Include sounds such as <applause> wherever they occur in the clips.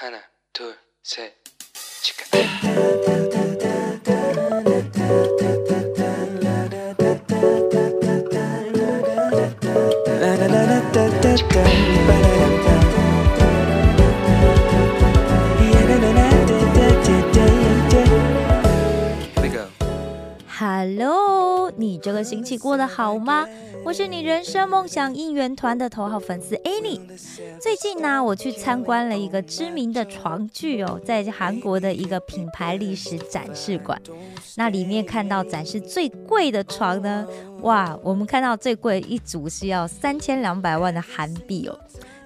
하나, 둘, 셋, 치카. Here we go. Hello，你这个星期过得好吗？ 我是你人生梦想应援团的头号粉丝 Annie。最近呢，我去参观了一个知名的床具哦，在韩国的一个品牌历史展示馆。那里面看到展示最贵的床呢，哇，我们看到最贵一组是要三千两百万的韩币哦。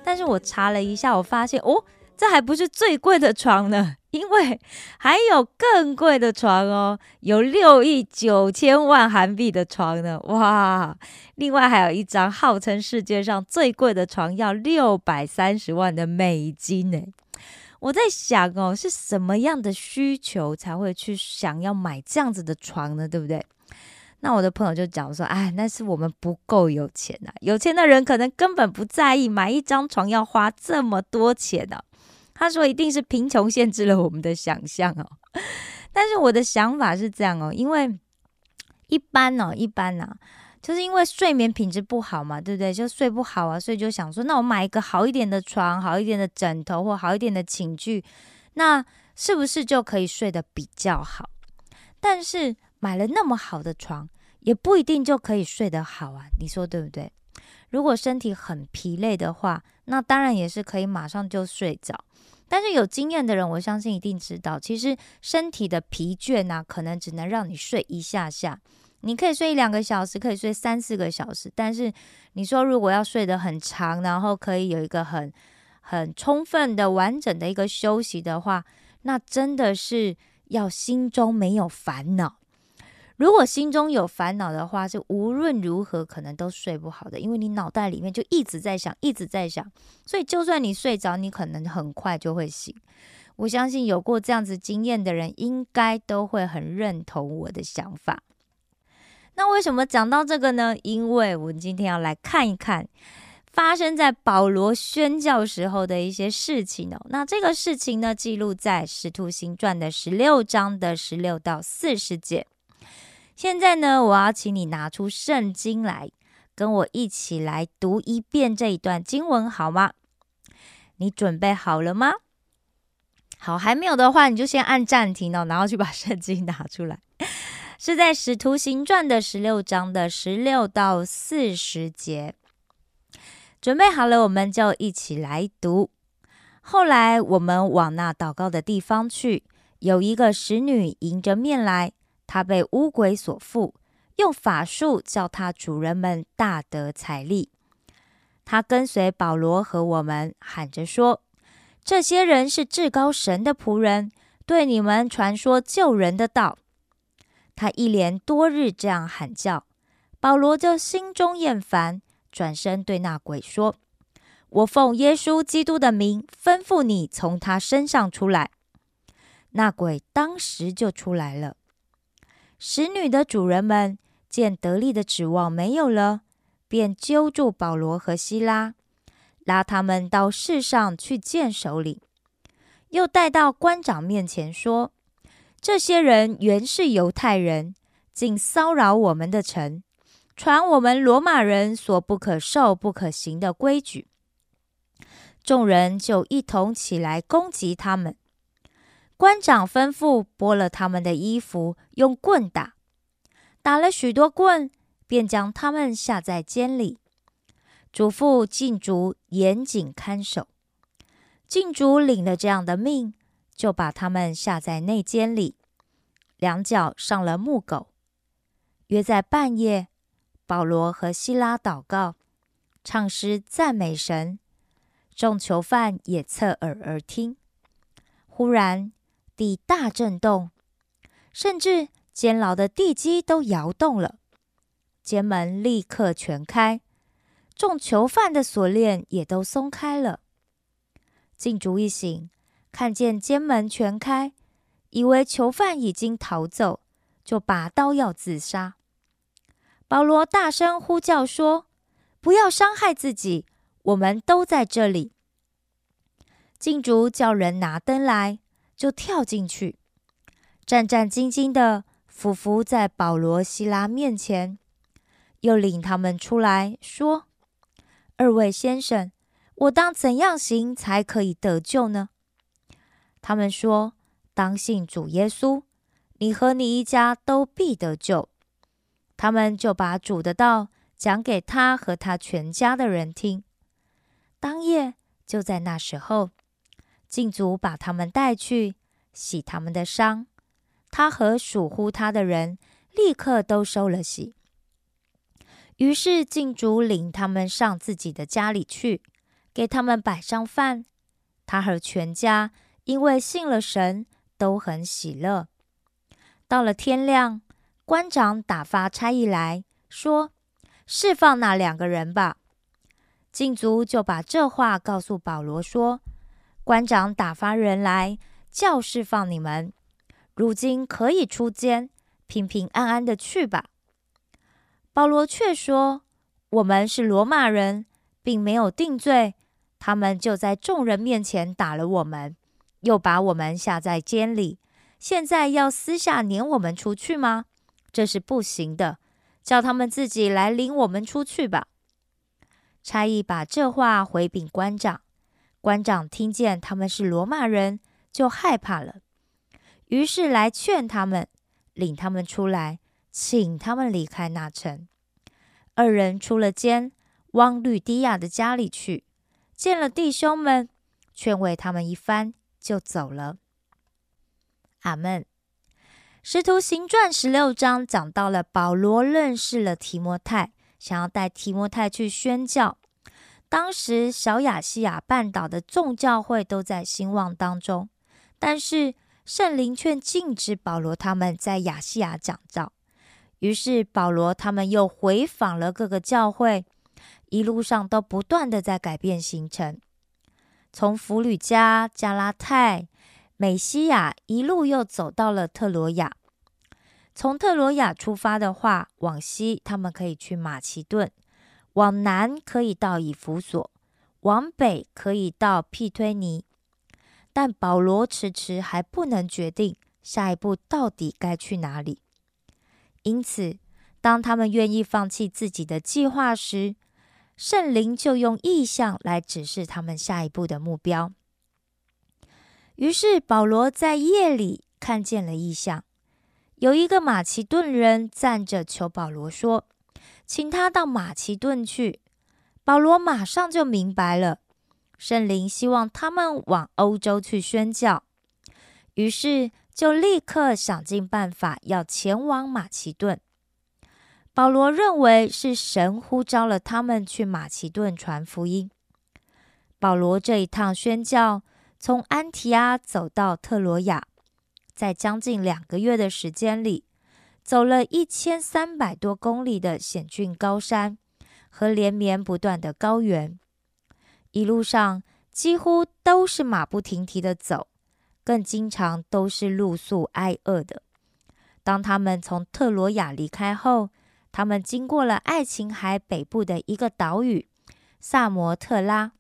但是我查了一下，我发现哦，这还不是最贵的床呢。<laughs> 因为还有更贵的床哦，有六亿九千万韩币的床呢，哇！另外还有一张号称世界上最贵的床，要六百三十万的美金呢。我在想哦，是什么样的需求才会去想要买这样子的床呢？对不对？那我的朋友就讲说，哎，那是我们不够有钱啊，有钱的人可能根本不在意买一张床要花这么多钱呢。他说：“一定是贫穷限制了我们的想象哦。<laughs> ”但是我的想法是这样哦，因为一般哦，一般呐，就是因为睡眠品质不好嘛，对不对？就睡不好啊，所以就想说，那我买一个好一点的床、好一点的枕头或好一点的寝具，那是不是就可以睡得比较好？但是买了那么好的床，也不一定就可以睡得好啊，你说对不对？如果身体很疲累的话，那当然也是可以马上就睡着。但是有经验的人，我相信一定知道，其实身体的疲倦呢，可能只能让你睡一下下。你可以睡一两个小时，可以睡三四个小时。但是你说如果要睡得很长，然后可以有一个很很充分的完整的一个休息的话，那真的是要心中没有烦恼。如果心中有烦恼的话，是无论如何可能都睡不好的，因为你脑袋里面就一直在想，一直在想，所以就算你睡着，你可能很快就会醒。我相信有过这样子经验的人，应该都会很认同我的想法。那为什么讲到这个呢？因为我们今天要来看一看发生在保罗宣教时候的一些事情哦。那这个事情呢，记录在《使徒行传》的十六章的十六到四十节。现在呢，我要请你拿出圣经来，跟我一起来读一遍这一段经文，好吗？你准备好了吗？好，还没有的话，你就先按暂停哦，然后去把圣经拿出来。是在《使徒行传》的十六章的十六到四十节。准备好了，我们就一起来读。后来，我们往那祷告的地方去，有一个使女迎着面来。他被乌鬼所附，用法术叫他主人们大得财力。他跟随保罗和我们，喊着说：“这些人是至高神的仆人，对你们传说救人的道。”他一连多日这样喊叫，保罗就心中厌烦，转身对那鬼说：“我奉耶稣基督的名吩咐你从他身上出来。”那鬼当时就出来了。使女的主人们见得力的指望没有了，便揪住保罗和希拉，拉他们到市上去见首领，又带到官长面前说：“这些人原是犹太人，竟骚扰我们的城，传我们罗马人所不可受、不可行的规矩。”众人就一同起来攻击他们。官长吩咐剥了他们的衣服，用棍打，打了许多棍，便将他们下在监里，嘱咐禁足严谨看守。禁足领了这样的命，就把他们下在内监里，两脚上了木狗。约在半夜，保罗和希拉祷告，唱诗赞美神，众囚犯也侧耳而听。忽然。地大震动，甚至监牢的地基都摇动了。监门立刻全开，众囚犯的锁链也都松开了。禁足一醒，看见监门全开，以为囚犯已经逃走，就拔刀要自杀。保罗大声呼叫说：“不要伤害自己，我们都在这里。”禁主叫人拿灯来，就跳进去，战战兢兢的俯伏在保罗、希拉面前，又领他们出来说：“二位先生，我当怎样行才可以得救呢？”他们说：“当信主耶稣，你和你一家都必得救。”他们就把主的道讲给他和他全家的人听。当夜就在那时候。禁足把他们带去洗他们的伤，他和属乎他的人立刻都收了洗。于是禁主领他们上自己的家里去，给他们摆上饭。他和全家因为信了神，都很喜乐。到了天亮，官长打发差役来说：“释放那两个人吧。”禁足就把这话告诉保罗说。官长打发人来叫释放你们，如今可以出监，平平安安的去吧。保罗却说：“我们是罗马人，并没有定罪，他们就在众人面前打了我们，又把我们下在监里。现在要私下撵我们出去吗？这是不行的，叫他们自己来领我们出去吧。”差役把这话回禀官长。官长听见他们是罗马人，就害怕了，于是来劝他们，领他们出来，请他们离开那城。二人出了监，往吕迪亚的家里去，见了弟兄们，劝慰他们一番，就走了。阿门。使徒行传十六章讲到了保罗认识了提摩太，想要带提摩太去宣教。当时，小亚细亚半岛的众教会都在兴旺当中，但是圣灵却禁止保罗他们在亚细亚讲道。于是，保罗他们又回访了各个教会，一路上都不断的在改变行程，从弗吕加、加拉泰、美西亚一路又走到了特罗亚。从特罗亚出发的话，往西他们可以去马其顿。往南可以到以弗所，往北可以到庇推尼，但保罗迟迟还不能决定下一步到底该去哪里。因此，当他们愿意放弃自己的计划时，圣灵就用意象来指示他们下一步的目标。于是，保罗在夜里看见了意象，有一个马其顿人站着求保罗说。请他到马其顿去，保罗马上就明白了，圣灵希望他们往欧洲去宣教，于是就立刻想尽办法要前往马其顿。保罗认为是神呼召了他们去马其顿传福音。保罗这一趟宣教，从安提阿走到特罗亚，在将近两个月的时间里。走了一千三百多公里的险峻高山和连绵不断的高原，一路上几乎都是马不停蹄的走，更经常都是露宿挨饿的。当他们从特罗亚离开后，他们经过了爱琴海北部的一个岛屿萨摩特拉，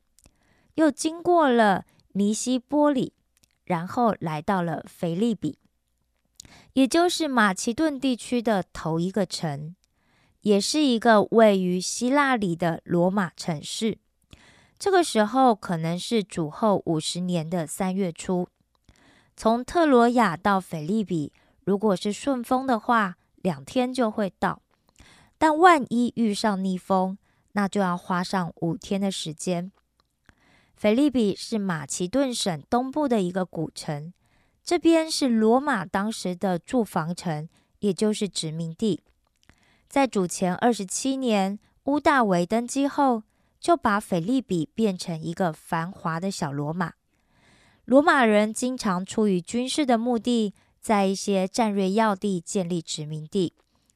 又经过了尼西波里，然后来到了腓利比。也就是马其顿地区的头一个城，也是一个位于希腊里的罗马城市。这个时候可能是主后五十年的三月初。从特罗亚到腓利比，如果是顺风的话，两天就会到；但万一遇上逆风，那就要花上五天的时间。腓利比是马其顿省东部的一个古城。这边是罗马当时的驻防城，也就是殖民地。在主前二十七年，乌大维登基后，就把菲利比变成一个繁华的小罗马。罗马人经常出于军事的目的，在一些战略要地建立殖民地，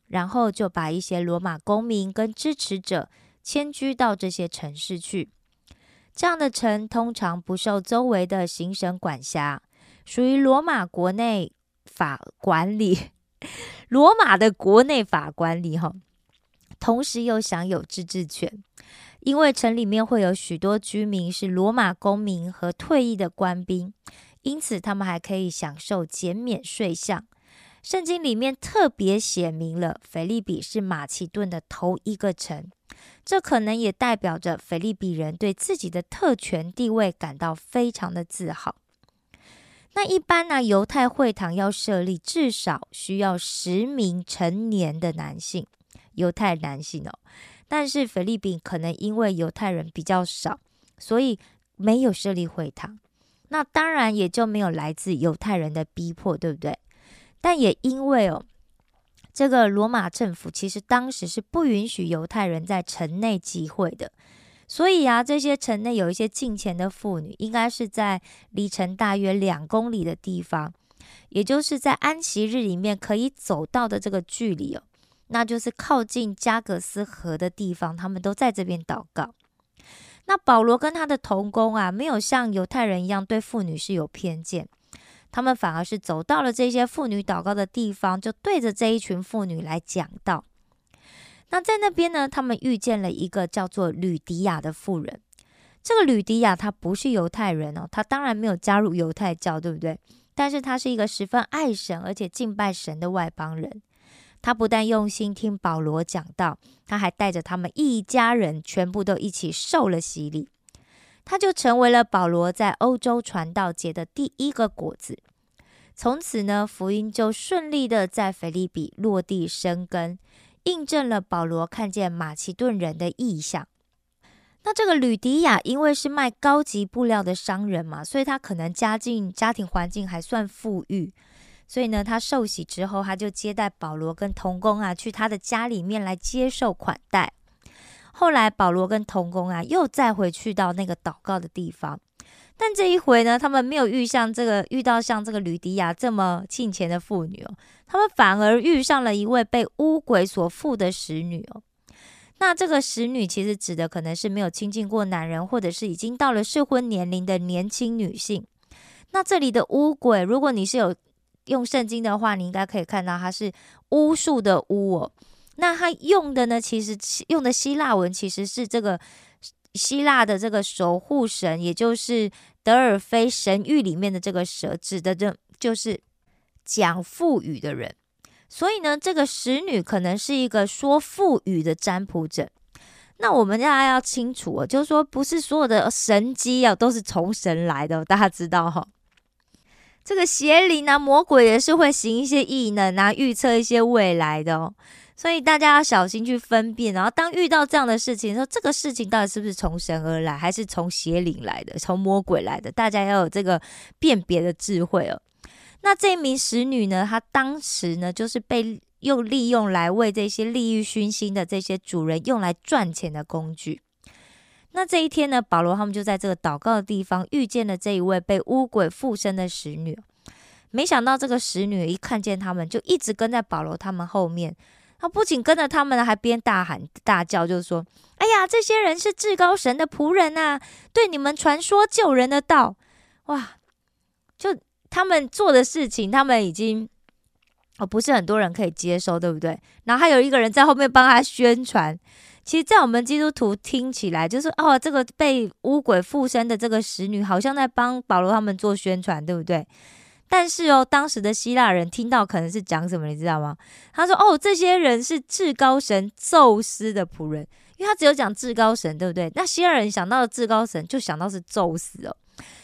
然后就把一些罗马公民跟支持者迁居到这些城市去。这样的城通常不受周围的行省管辖。属于罗马国内法管理，<laughs> 罗马的国内法管理哈，同时又享有自治权。因为城里面会有许多居民是罗马公民和退役的官兵，因此他们还可以享受减免税项。圣经里面特别写明了，腓利比是马其顿的头一个城，这可能也代表着腓利比人对自己的特权地位感到非常的自豪。那一般呢，犹太会堂要设立，至少需要十名成年的男性，犹太男性哦。但是菲律宾可能因为犹太人比较少，所以没有设立会堂。那当然也就没有来自犹太人的逼迫，对不对？但也因为哦，这个罗马政府其实当时是不允许犹太人在城内集会的，所以啊，这些城内有一些近前的妇女，应该是在离城大约两公里的地方，也就是在安息日里面可以走到的这个距离哦。那就是靠近加格斯河的地方，他们都在这边祷告。那保罗跟他的同工啊，没有像犹太人一样对妇女是有偏见，他们反而是走到了这些妇女祷告的地方，就对着这一群妇女来讲道。那在那边呢，他们遇见了一个叫做吕迪亚的妇人。这个吕迪亚她不是犹太人哦，她当然没有加入犹太教，对不对？但是她是一个十分爱神而且敬拜神的外邦人。他不但用心听保罗讲道，他还带着他们一家人全部都一起受了洗礼，他就成为了保罗在欧洲传道节的第一个果子。从此呢，福音就顺利的在腓利比落地生根，印证了保罗看见马其顿人的意象。那这个吕迪亚因为是卖高级布料的商人嘛，所以他可能家境家庭环境还算富裕。所以呢，他受洗之后，他就接待保罗跟童工啊，去他的家里面来接受款待。后来，保罗跟童工啊，又再回去到那个祷告的地方，但这一回呢，他们没有遇上这个遇到像这个吕迪亚这么敬虔的妇女哦，他们反而遇上了一位被巫鬼所附的使女哦。那这个使女其实指的可能是没有亲近过男人，或者是已经到了适婚年龄的年轻女性。那这里的巫鬼，如果你是有用圣经的话，你应该可以看到它是巫术的巫哦。那它用的呢，其实用的希腊文其实是这个希腊的这个守护神，也就是德尔菲神域里面的这个蛇，指的这就是讲腹语的人。所以呢，这个使女可能是一个说腹语的占卜者。那我们大家要清楚哦，就是说不是所有的神机啊都是从神来的，大家知道哈。这个邪灵啊，魔鬼也是会行一些异能啊，预测一些未来的哦，所以大家要小心去分辨。然后当遇到这样的事情，说这个事情到底是不是从神而来，还是从邪灵来的，从魔鬼来的？大家要有这个辨别的智慧哦。那这名使女呢，她当时呢，就是被又利用来为这些利欲熏心的这些主人用来赚钱的工具。那这一天呢，保罗他们就在这个祷告的地方遇见了这一位被巫鬼附身的使女。没想到这个使女一看见他们，就一直跟在保罗他们后面。他不仅跟着他们，还边大喊大叫，就是说：“哎呀，这些人是至高神的仆人呐，对你们传说救人的道。”哇！就他们做的事情，他们已经哦，不是很多人可以接受，对不对？然后还有一个人在后面帮他宣传。其实，在我们基督徒听起来，就是哦，这个被巫鬼附身的这个使女，好像在帮保罗他们做宣传，对不对？但是哦，当时的希腊人听到可能是讲什么，你知道吗？他说：“哦，这些人是至高神宙斯的仆人，因为他只有讲至高神，对不对？那希腊人想到的至高神，就想到是宙斯哦。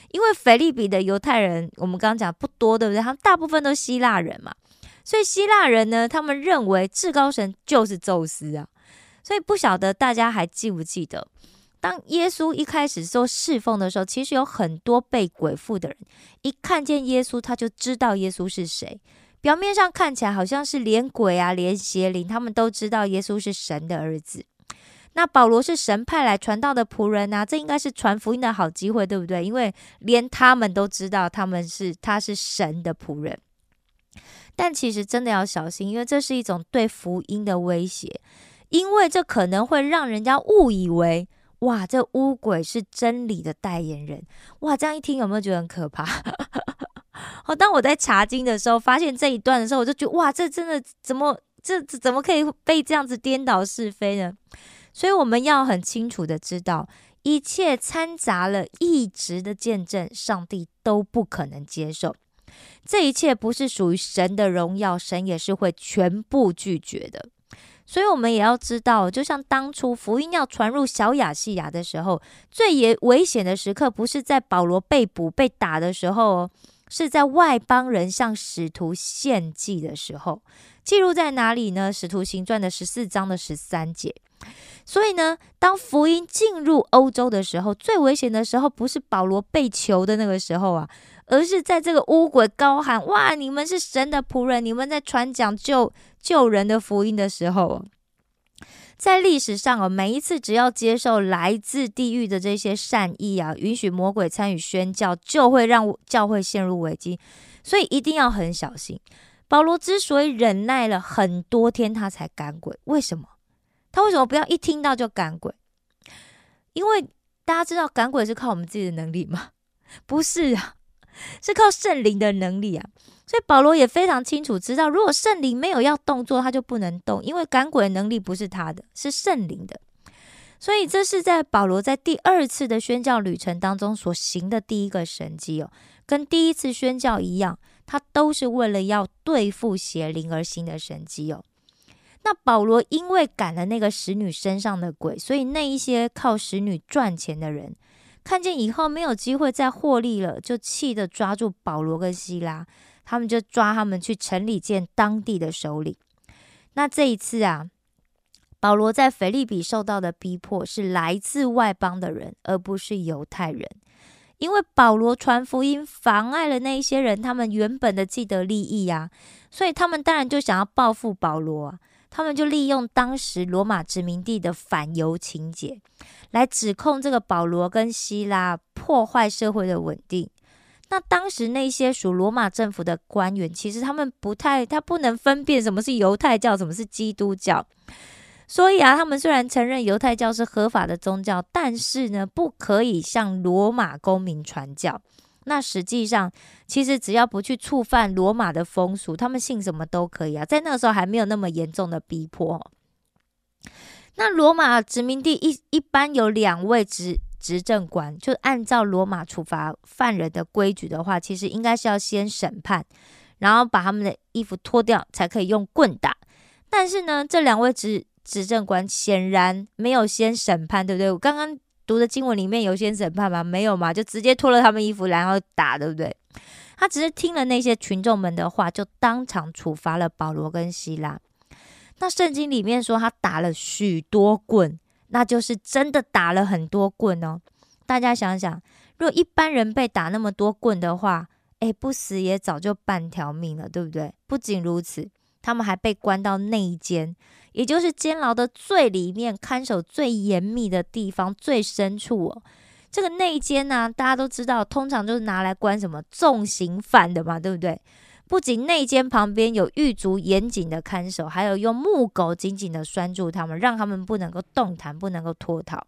因为腓利比的犹太人，我们刚刚讲不多，对不对？他们大部分都希腊人嘛，所以希腊人呢，他们认为至高神就是宙斯啊。”所以不晓得大家还记不记得，当耶稣一开始做侍奉的时候，其实有很多被鬼附的人，一看见耶稣，他就知道耶稣是谁。表面上看起来好像是连鬼啊、连邪灵，他们都知道耶稣是神的儿子。那保罗是神派来传道的仆人啊，这应该是传福音的好机会，对不对？因为连他们都知道他们是他是神的仆人。但其实真的要小心，因为这是一种对福音的威胁。因为这可能会让人家误以为，哇，这乌鬼是真理的代言人，哇，这样一听有没有觉得很可怕？好，<laughs> 当我在查经的时候，发现这一段的时候，我就觉得，哇，这真的怎么，这怎么可以被这样子颠倒是非呢？所以我们要很清楚的知道，一切掺杂了一直的见证，上帝都不可能接受。这一切不是属于神的荣耀，神也是会全部拒绝的。所以，我们也要知道，就像当初福音要传入小亚细亚的时候，最也危险的时刻，不是在保罗被捕、被打的时候哦，是在外邦人向使徒献祭的时候。记录在哪里呢？使徒行传的十四章的十三节。所以呢，当福音进入欧洲的时候，最危险的时候，不是保罗被囚的那个时候啊，而是在这个乌鬼高喊：“哇，你们是神的仆人，你们在传讲救救人的福音的时候。”在历史上哦，每一次只要接受来自地狱的这些善意啊，允许魔鬼参与宣教，就会让教会陷入危机。所以一定要很小心。保罗之所以忍耐了很多天，他才赶鬼，为什么？他为什么不要一听到就赶鬼？因为大家知道赶鬼是靠我们自己的能力吗？<laughs> 不是啊，是靠圣灵的能力啊。所以保罗也非常清楚知道，如果圣灵没有要动作，他就不能动，因为赶鬼的能力不是他的，是圣灵的。所以这是在保罗在第二次的宣教旅程当中所行的第一个神迹哦，跟第一次宣教一样。他都是为了要对付邪灵而行的神迹哦。那保罗因为赶了那个使女身上的鬼，所以那一些靠使女赚钱的人，看见以后没有机会再获利了，就气得抓住保罗跟希拉，他们就抓他们去城里见当地的首领。那这一次啊，保罗在腓利比受到的逼迫是来自外邦的人，而不是犹太人。因为保罗传福音妨碍了那一些人他们原本的既得利益啊，所以他们当然就想要报复保罗。他们就利用当时罗马殖民地的反犹情节，来指控这个保罗跟希拉破坏社会的稳定。那当时那些属罗马政府的官员，其实他们不太，他不能分辨什么是犹太教，什么是基督教。所以啊，他们虽然承认犹太教是合法的宗教，但是呢，不可以向罗马公民传教。那实际上，其实只要不去触犯罗马的风俗，他们信什么都可以啊。在那个时候还没有那么严重的逼迫。那罗马殖民地一一般有两位执执政官，就按照罗马处罚犯人的规矩的话，其实应该是要先审判，然后把他们的衣服脱掉，才可以用棍打。但是呢，这两位执执政官显然没有先审判，对不对？我刚刚读的经文里面有先审判吗？没有嘛，就直接脱了他们衣服，然后打，对不对？他只是听了那些群众们的话，就当场处罚了保罗跟希拉。那圣经里面说他打了许多棍，那就是真的打了很多棍哦。大家想想，如果一般人被打那么多棍的话，诶，不死也早就半条命了，对不对？不仅如此，他们还被关到内监。也就是监牢的最里面，看守最严密的地方，最深处哦。这个内监呢，大家都知道，通常就是拿来关什么重刑犯的嘛，对不对？不仅内监旁边有狱卒严谨的看守，还有用木狗紧紧的拴住他们，让他们不能够动弹，不能够脱逃。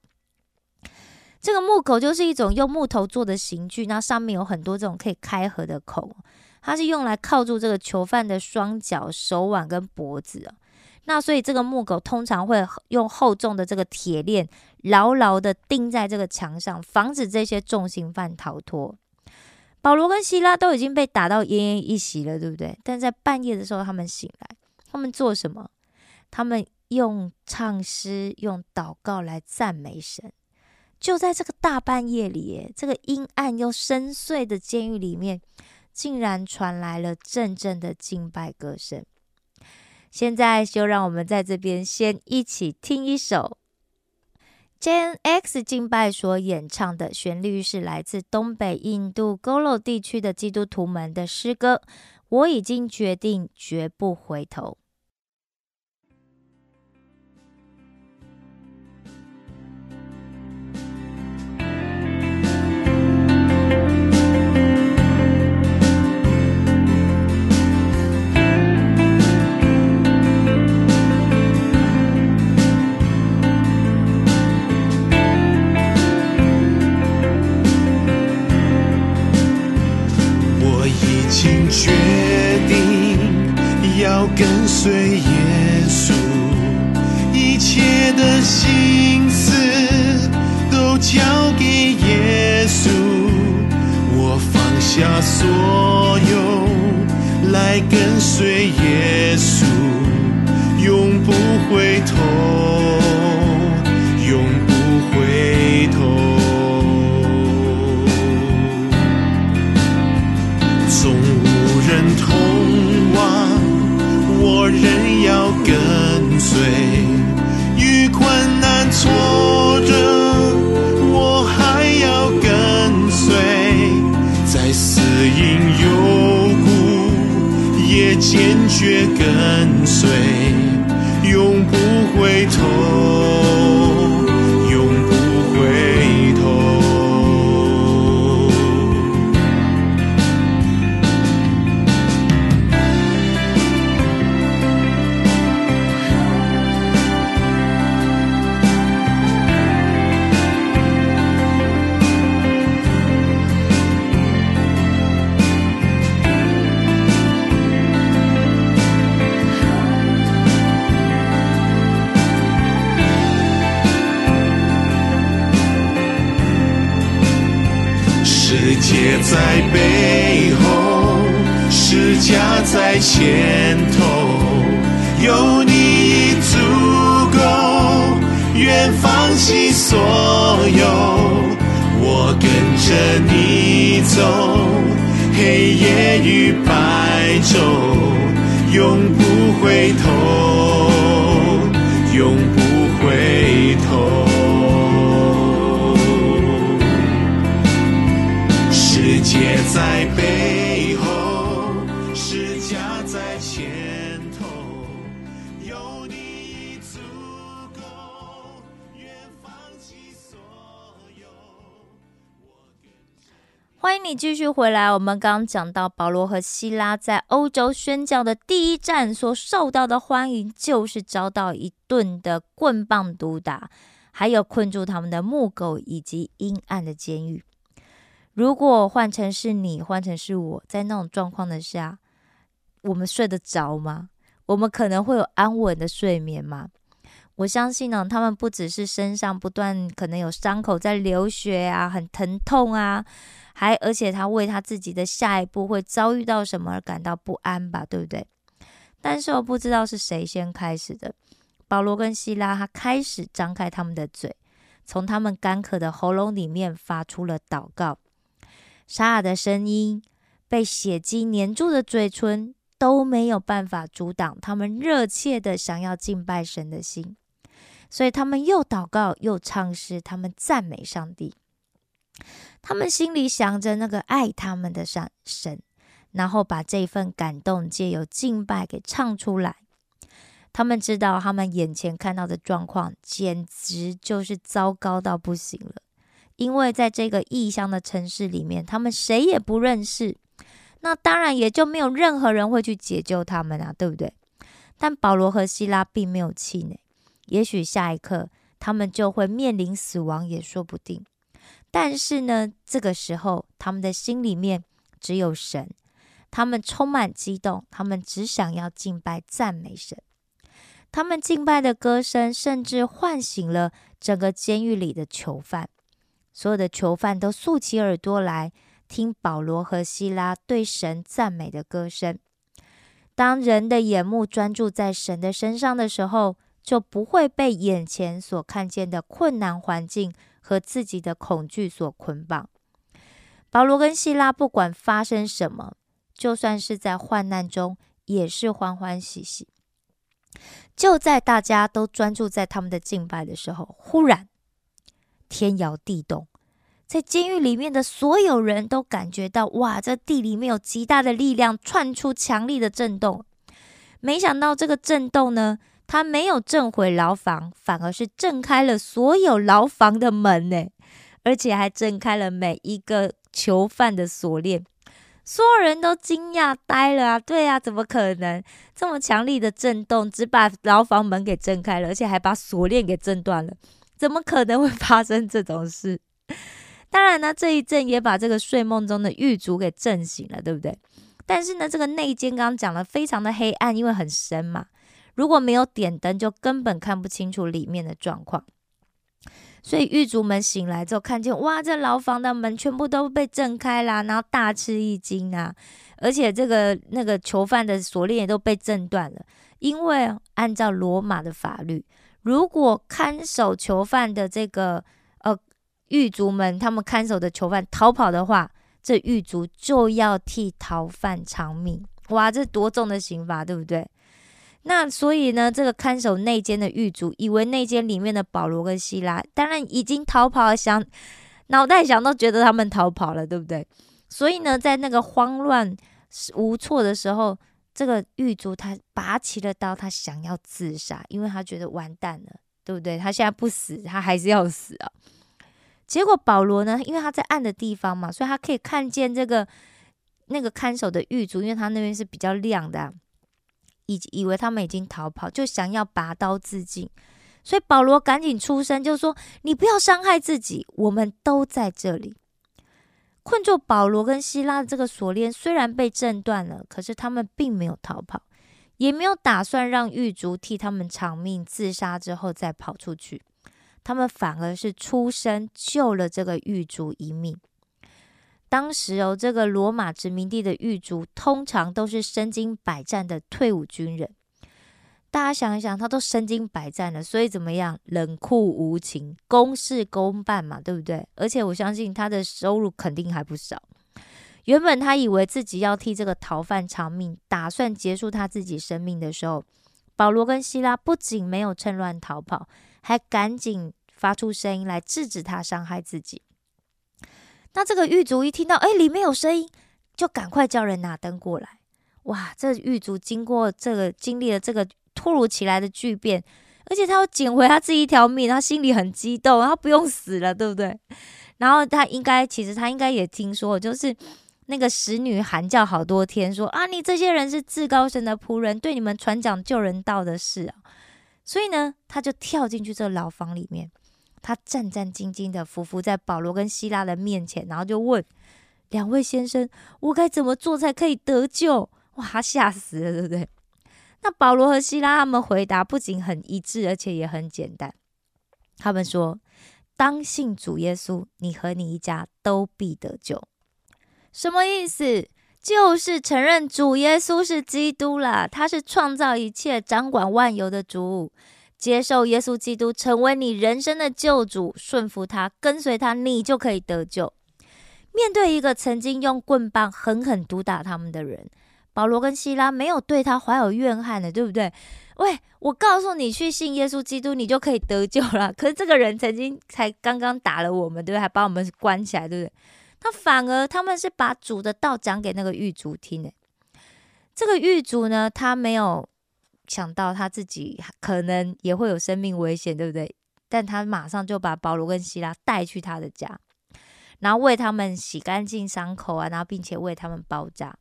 这个木狗就是一种用木头做的刑具，那上面有很多这种可以开合的口，它是用来铐住这个囚犯的双脚、手腕跟脖子啊。那所以这个木狗通常会用厚重的这个铁链牢牢的钉在这个墙上，防止这些重刑犯逃脱。保罗跟希拉都已经被打到奄奄一息了，对不对？但在半夜的时候，他们醒来，他们做什么？他们用唱诗、用祷告来赞美神。就在这个大半夜里，这个阴暗又深邃的监狱里面，竟然传来了阵阵的敬拜歌声。现在就让我们在这边先一起听一首 J N X 敬拜所演唱的旋律，是来自东北印度 Golo 地区的基督徒们的诗歌。我已经决定，绝不回头。决定要跟随耶稣，一。切的心思都交给耶稣，我放下所有，来跟随耶稣，永不回头，继续回来。我们刚刚讲到保罗和希拉在欧洲宣教的第一站所受到的欢迎，就是遭到一顿的棍棒毒打，还有困住他们的木狗以及阴暗的监狱。如果换成是你，换成是我在那种状况的下，我们睡得着吗？我们可能会有安稳的睡眠吗？我相信呢，他们不只是身上不断可能有伤口在流血啊，很疼痛啊，还而且他为他自己的下一步会遭遇到什么而感到不安吧，对不对？但是我不知道是谁先开始的，保罗跟希拉他开始张开他们的嘴，从他们干渴的喉咙里面发出了祷告。沙哑的声音，被血迹黏住的嘴唇都没有办法阻挡他们热切的想要敬拜神的心，所以他们又祷告又唱诗，他们赞美上帝。他们心里想着那个爱他们的上神，然后把这份感动借由敬拜给唱出来。他们知道他们眼前看到的状况简直就是糟糕到不行了。因为在这个异乡的城市里面，他们谁也不认识，那当然也就没有任何人会去解救他们啊，对不对？但保罗和希拉并没有气馁，也许下一刻他们就会面临死亡也说不定。但是呢，这个时候他们的心里面只有神，他们充满激动，他们只想要敬拜赞美神。他们敬拜的歌声，甚至唤醒了整个监狱里的囚犯。所有的囚犯都竖起耳朵来听保罗和希拉对神赞美的歌声。当人的眼目专注在神的身上的时候，就不会被眼前所看见的困难环境和自己的恐惧所捆绑。保罗跟希拉不管发生什么，就算是在患难中，也是欢欢喜喜。就在大家都专注在他们的敬拜的时候，忽然。天摇地动，在监狱里面的所有人都感觉到，哇，这地里面有极大的力量窜出强力的震动。没想到这个震动呢，他没有震毁牢房，反而是震开了所有牢房的门呢，而且还震开了每一个囚犯的锁链。所有人都惊讶呆了啊！对啊，怎么可能这么强力的震动，只把牢房门给震开了，而且还把锁链给震断了？怎么可能会发生这种事？当然呢，这一阵也把这个睡梦中的狱卒给震醒了，对不对？但是呢，这个内奸刚刚讲了非常的黑暗，因为很深嘛。如果没有点灯，就根本看不清楚里面的状况。所以狱卒们醒来之后，看见哇，这牢房的门全部都被震开啦，然后大吃一惊啊！而且这个那个囚犯的锁链也都被震断了，因为按照罗马的法律，如果看守囚犯的这个呃狱卒们，他们看守的囚犯逃跑的话，这狱卒就要替逃犯偿命。哇，这多重的刑罚，对不对？那所以呢，这个看守内奸的狱卒以为内奸里面的保罗跟希拉，当然已经逃跑了，想脑袋想都觉得他们逃跑了，对不对？所以呢，在那个慌乱无措的时候，这个狱卒他拔起了刀，他想要自杀，因为他觉得完蛋了，对不对？他现在不死，他还是要死啊。结果保罗呢，因为他在暗的地方嘛，所以他可以看见这个那个看守的狱卒，因为他那边是比较亮的。以以为他们已经逃跑，就想要拔刀自尽，所以保罗赶紧出声，就说：“你不要伤害自己，我们都在这里。”困住保罗跟希拉的这个锁链虽然被震断了，可是他们并没有逃跑，也没有打算让狱卒替他们偿命自杀之后再跑出去，他们反而是出声救了这个狱卒一命。当时哦，这个罗马殖民地的狱卒通常都是身经百战的退伍军人。大家想一想，他都身经百战了，所以怎么样？冷酷无情，公事公办嘛，对不对？而且我相信他的收入肯定还不少。原本他以为自己要替这个逃犯偿命，打算结束他自己生命的时候，保罗跟希拉不仅没有趁乱逃跑，还赶紧发出声音来制止他伤害自己。那这个狱卒一听到，哎，里面有声音，就赶快叫人拿灯过来。哇，这狱卒经过这个经历了这个突如其来的巨变，而且他要捡回他自己一条命，他心里很激动，他不用死了，对不对？然后他应该，其实他应该也听说，就是那个使女喊叫好多天，说啊，你这些人是至高神的仆人，对你们传讲救人道的事啊。所以呢，他就跳进去这牢房里面。他战战兢兢的匍匐在保罗跟希拉的面前，然后就问两位先生：“我该怎么做才可以得救？”哇，吓死了，对不对？那保罗和希拉他们回答不仅很一致，而且也很简单。他们说：“当信主耶稣，你和你一家都必得救。”什么意思？就是承认主耶稣是基督啦，他是创造一切、掌管万有的主。接受耶稣基督成为你人生的救主，顺服他，跟随他，你就可以得救。面对一个曾经用棍棒狠狠毒打他们的人，保罗跟希拉没有对他怀有怨恨的，对不对？喂，我告诉你，去信耶稣基督，你就可以得救了。<laughs> 可是这个人曾经才刚刚打了我们，对不对？还把我们关起来，对不对？他反而他们是把主的道讲给那个狱卒听的。这个狱卒呢，他没有。想到他自己可能也会有生命危险，对不对？但他马上就把保罗跟希拉带去他的家，然后为他们洗干净伤口啊，然后并且为他们包扎。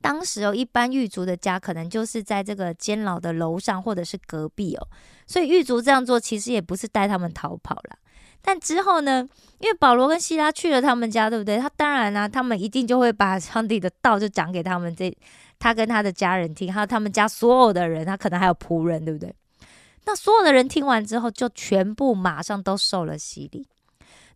当时哦，一般狱卒的家可能就是在这个监牢的楼上或者是隔壁哦，所以狱卒这样做其实也不是带他们逃跑了。但之后呢，因为保罗跟希拉去了他们家，对不对？他当然呢，他们一定就会把 <laughs> 上帝的道就讲给他们这。他跟他的家人听，还有他们家所有的人，他可能还有仆人，对不对？那所有的人听完之后，就全部马上都受了洗礼。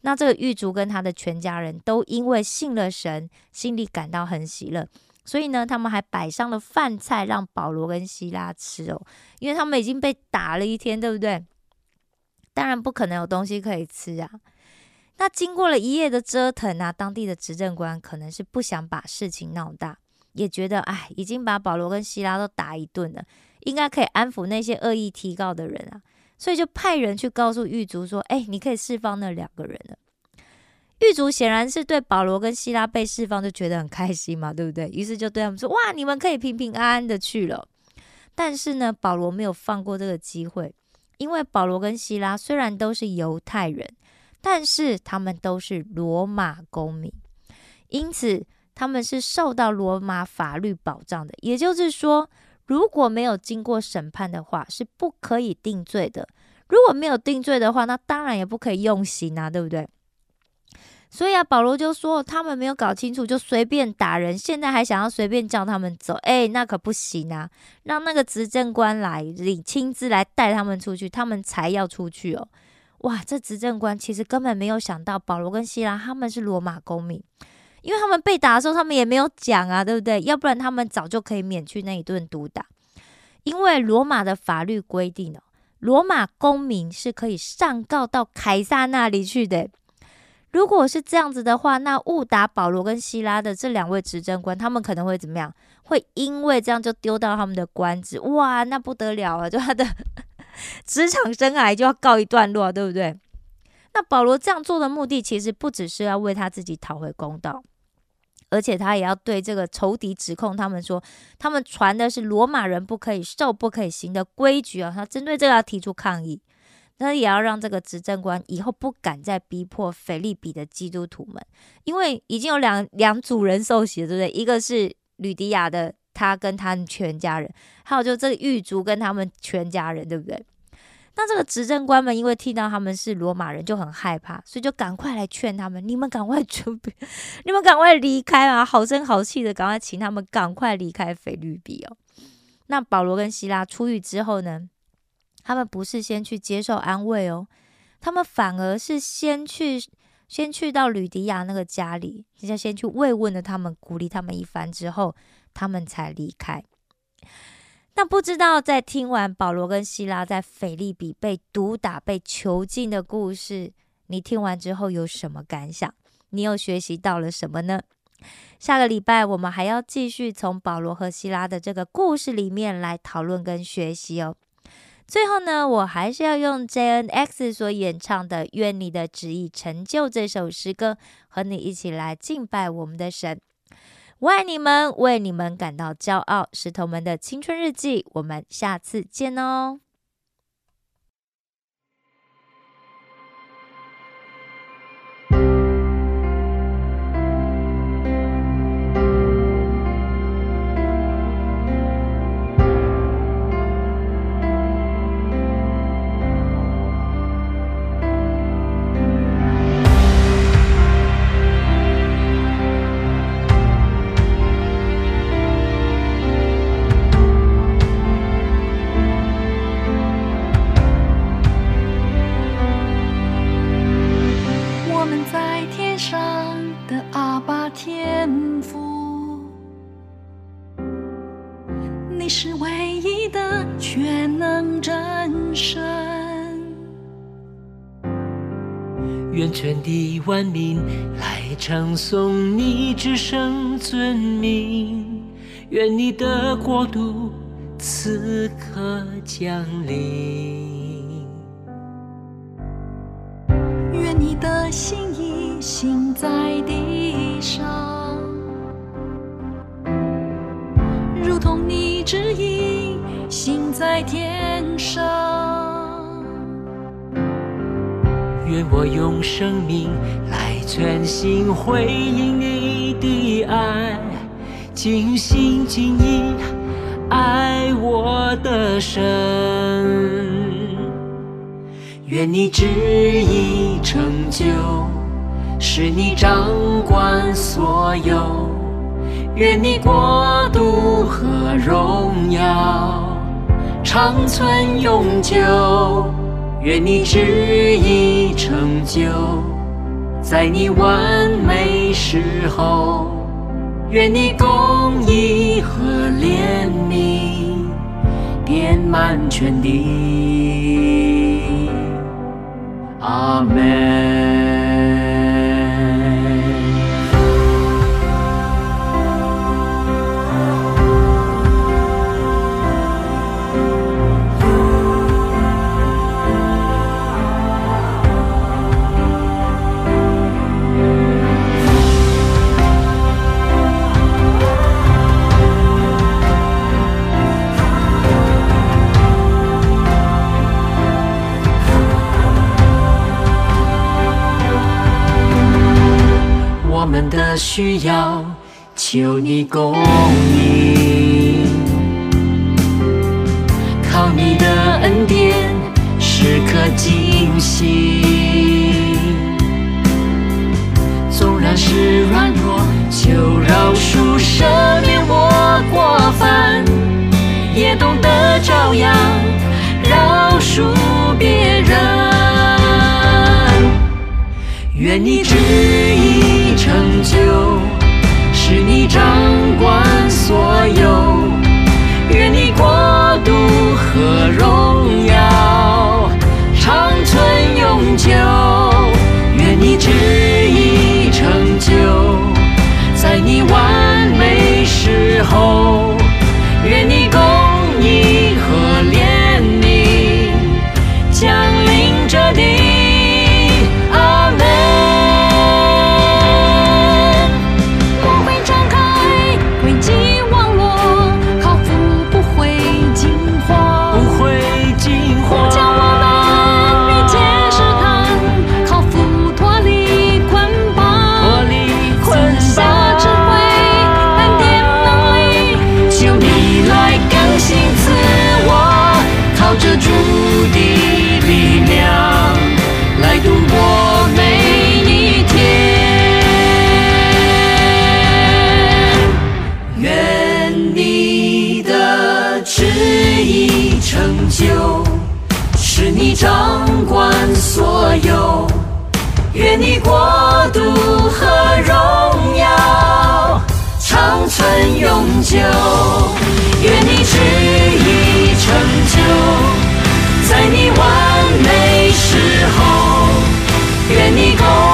那这个狱卒跟他的全家人都因为信了神，心里感到很喜乐，所以呢，他们还摆上了饭菜让保罗跟希拉吃哦，因为他们已经被打了一天，对不对？当然不可能有东西可以吃啊。那经过了一夜的折腾啊，当地的执政官可能是不想把事情闹大。也觉得哎，已经把保罗跟希拉都打一顿了，应该可以安抚那些恶意提告的人啊，所以就派人去告诉狱卒说：“哎，你可以释放那两个人了。”狱卒显然是对保罗跟希拉被释放就觉得很开心嘛，对不对？于是就对他们说：“哇，你们可以平平安安的去了。”但是呢，保罗没有放过这个机会，因为保罗跟希拉虽然都是犹太人，但是他们都是罗马公民，因此。他们是受到罗马法律保障的，也就是说，如果没有经过审判的话，是不可以定罪的。如果没有定罪的话，那当然也不可以用刑啊，对不对？所以啊，保罗就说他们没有搞清楚就随便打人，现在还想要随便叫他们走，哎，那可不行啊！让那个执政官来领亲自来带他们出去，他们才要出去哦。哇，这执政官其实根本没有想到保罗跟希拉他们是罗马公民，因为他们被打的时候他们也没有讲啊，对不对？要不然他们早就可以免去那一顿毒打。因为罗马的法律规定哦，罗马公民是可以上告到凯撒那里去的。如果是这样子的话，那误打保罗跟希拉的这两位执政官，他们可能会怎么样？会因为这样就丢到他们的官职？哇，那不得了啊！就他的 <laughs> 职场生涯就要告一段落，对不对？那保罗这样做的目的，其实不只是要为他自己讨回公道。而且他也要对这个仇敌指控他们说，他们传的是罗马人不可以受、不可以行的规矩啊！他针对这个要提出抗议，那也要让这个执政官以后不敢再逼迫腓利比的基督徒们，因为已经有两两组人受洗了，对不对？一个是吕迪亚的他跟他全家人，还有就这个狱卒跟他们全家人，对不对？那这个执政官们因为听到他们是罗马人就很害怕，所以就赶快来劝他们：你们赶快准备，你们赶快离开啊！好声好气的赶快请他们赶快离开菲律宾哦。那保罗跟希拉出狱之后呢，他们不是先去接受安慰哦，他们反而是先去先去到吕迪亚那个家里，人家先去慰问了他们，鼓励他们一番之后，他们才离开。那不知道在听完保罗跟希拉在腓利比被毒打、被囚禁的故事，你听完之后有什么感想？你又学习到了什么呢？下个礼拜我们还要继续从保罗和希拉的这个故事里面来讨论跟学习哦。最后呢，我还是要用 JNX 所演唱的《愿你的旨意成就》这首诗歌，和你一起来敬拜我们的神。我爱你们，为你们感到骄傲。石头们的青春日记，我们下次见哦。福。你是唯一的全能真神，愿全地万民来称颂你之圣尊名，愿你的国度此刻降临。愿你的心意行在地上。同你旨意行在天上。愿我用生命来全心回应你的爱，尽心尽意爱我的神。愿你旨意成就，使你掌管所有。愿你国度和荣耀长存永久。愿你旨意成就，在你完美时候。愿你公义和怜悯遍满全地。阿门。我们的需要求你供应，靠你的恩典时刻警醒。纵然是软弱，求饶恕赦免我过犯，也懂得照样饶恕别人。愿你旨意成就是你掌管所有。你国度和荣耀长存永久愿你旨意成就在你完美时候愿你共